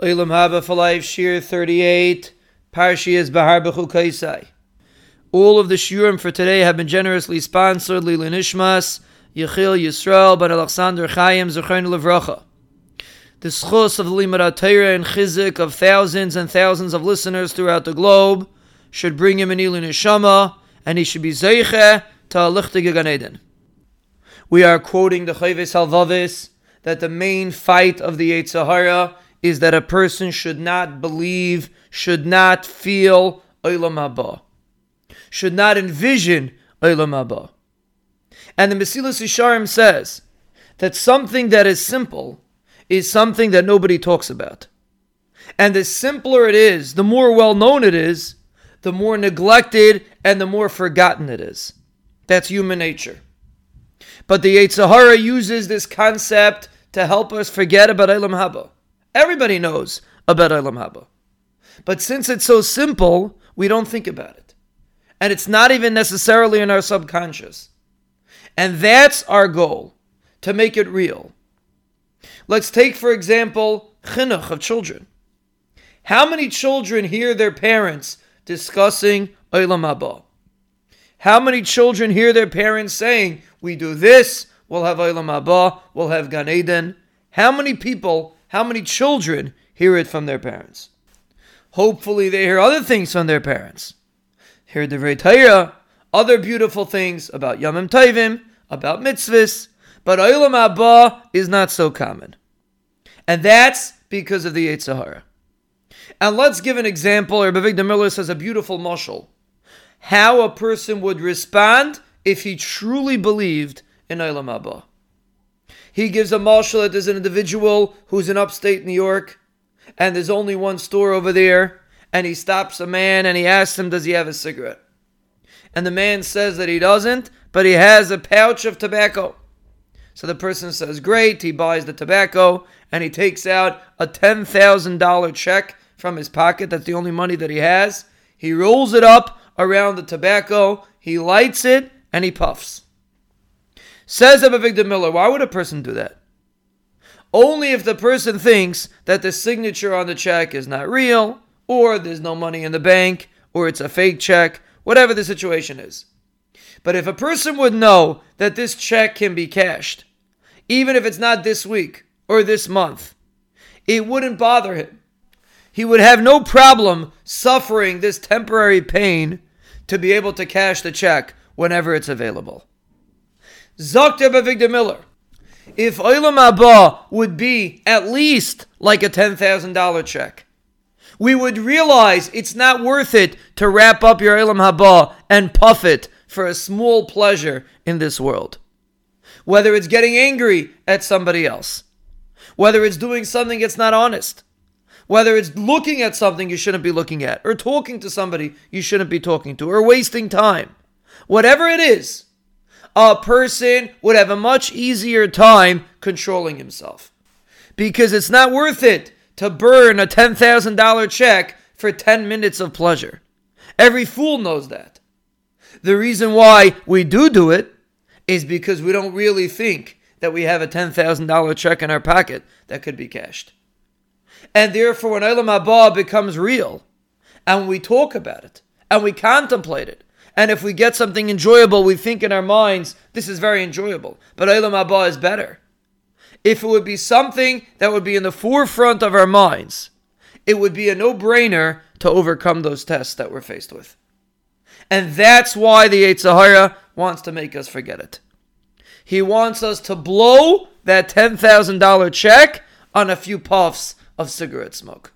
Olam Haba for Life, Shiur 38, Parshi is Bahar Kaisai. All of the shiurim for today have been generously sponsored. Lila Nishmas, Yechil Yisrael, Ben Alexander Chaim, Zechon Levracha. The schos of the Limud Torah and chizik of thousands and thousands of listeners throughout the globe should bring him an Ilu Nishama, and he should be Zeiche to Alichtige Gan. We are quoting the Chovos Halevavos that the main fight of the Yetzer Hara is that a person should not believe, should not feel Olam Haba, should not envision Olam Haba. And the Mesilas Yesharim says that something that is simple is something that nobody talks about. And the simpler it is, the more well known it is, the more neglected and the more forgotten it is. That's human nature. But the Yetzer Hara uses this concept to help us forget about Olam Haba. Everybody knows about Olam Haba. But since it's so simple, we don't think about it. And it's not even necessarily in our subconscious. And that's our goal, to make it real. Let's take, for example, chinuch of children. How many children hear their parents discussing Olam Haba? How many children hear their parents saying, we do this, we'll have Olam Haba, we'll have Gan Eden? How many people how many children hear it from their parents? Hopefully, they hear other things from their parents. Hear the Torah, other beautiful things about Yamim Tovim, about mitzvahs, but Olam Haba is not so common. And that's because of the Yetzer Hara. And let's give an example, or Rav Avigdor Miller says a beautiful mushal. How a person would respond if he truly believed in Olam Haba. He gives a marshal that there's an individual who's in upstate New York, and there's only one store over there, and he stops a man and he asks him, Does he have a cigarette? And the man says that he doesn't, but he has a pouch of tobacco. So the person says, Great. He buys the tobacco and he takes out a $10,000 check from his pocket. That's the only money that he has. He rolls it up around the tobacco, he lights it, and he puffs. Says Abba Miller, why would a person do that? Only if the person thinks that the signature on the check is not real, or there's no money in the bank, or it's a fake check, whatever the situation is. But if a person would know that this check can be cashed, even if it's not this week or this month, it wouldn't bother him. He would have no problem suffering this temporary pain to be able to cash the check whenever it's available. Zakter Rav Avigdor Miller. If Olam Haba would be at least like a $10,000 check, we would realize it's not worth it to wrap up your Olam Haba and puff it for a small pleasure in this world. Whether it's getting angry at somebody else, whether it's doing something that's not honest, whether it's looking at something you shouldn't be looking at, or talking to somebody you shouldn't be talking to, or wasting time. Whatever it is, a person would have a much easier time controlling himself. Because it's not worth it to burn a $10,000 check for 10 minutes of pleasure. Every fool knows that. The reason why we do do it is because we don't really think that we have a $10,000 check in our pocket that could be cashed. And therefore, when Olam Haba becomes real, and we talk about it, and we contemplate it, and if we get something enjoyable, we think in our minds, this is very enjoyable. But Olam Haba is better. If it would be something that would be in the forefront of our minds, it would be a no brainer to overcome those tests that we're faced with. And that's why the Yetzer Hara wants to make us forget it. He wants us to blow that $10,000 check on a few puffs of cigarette smoke.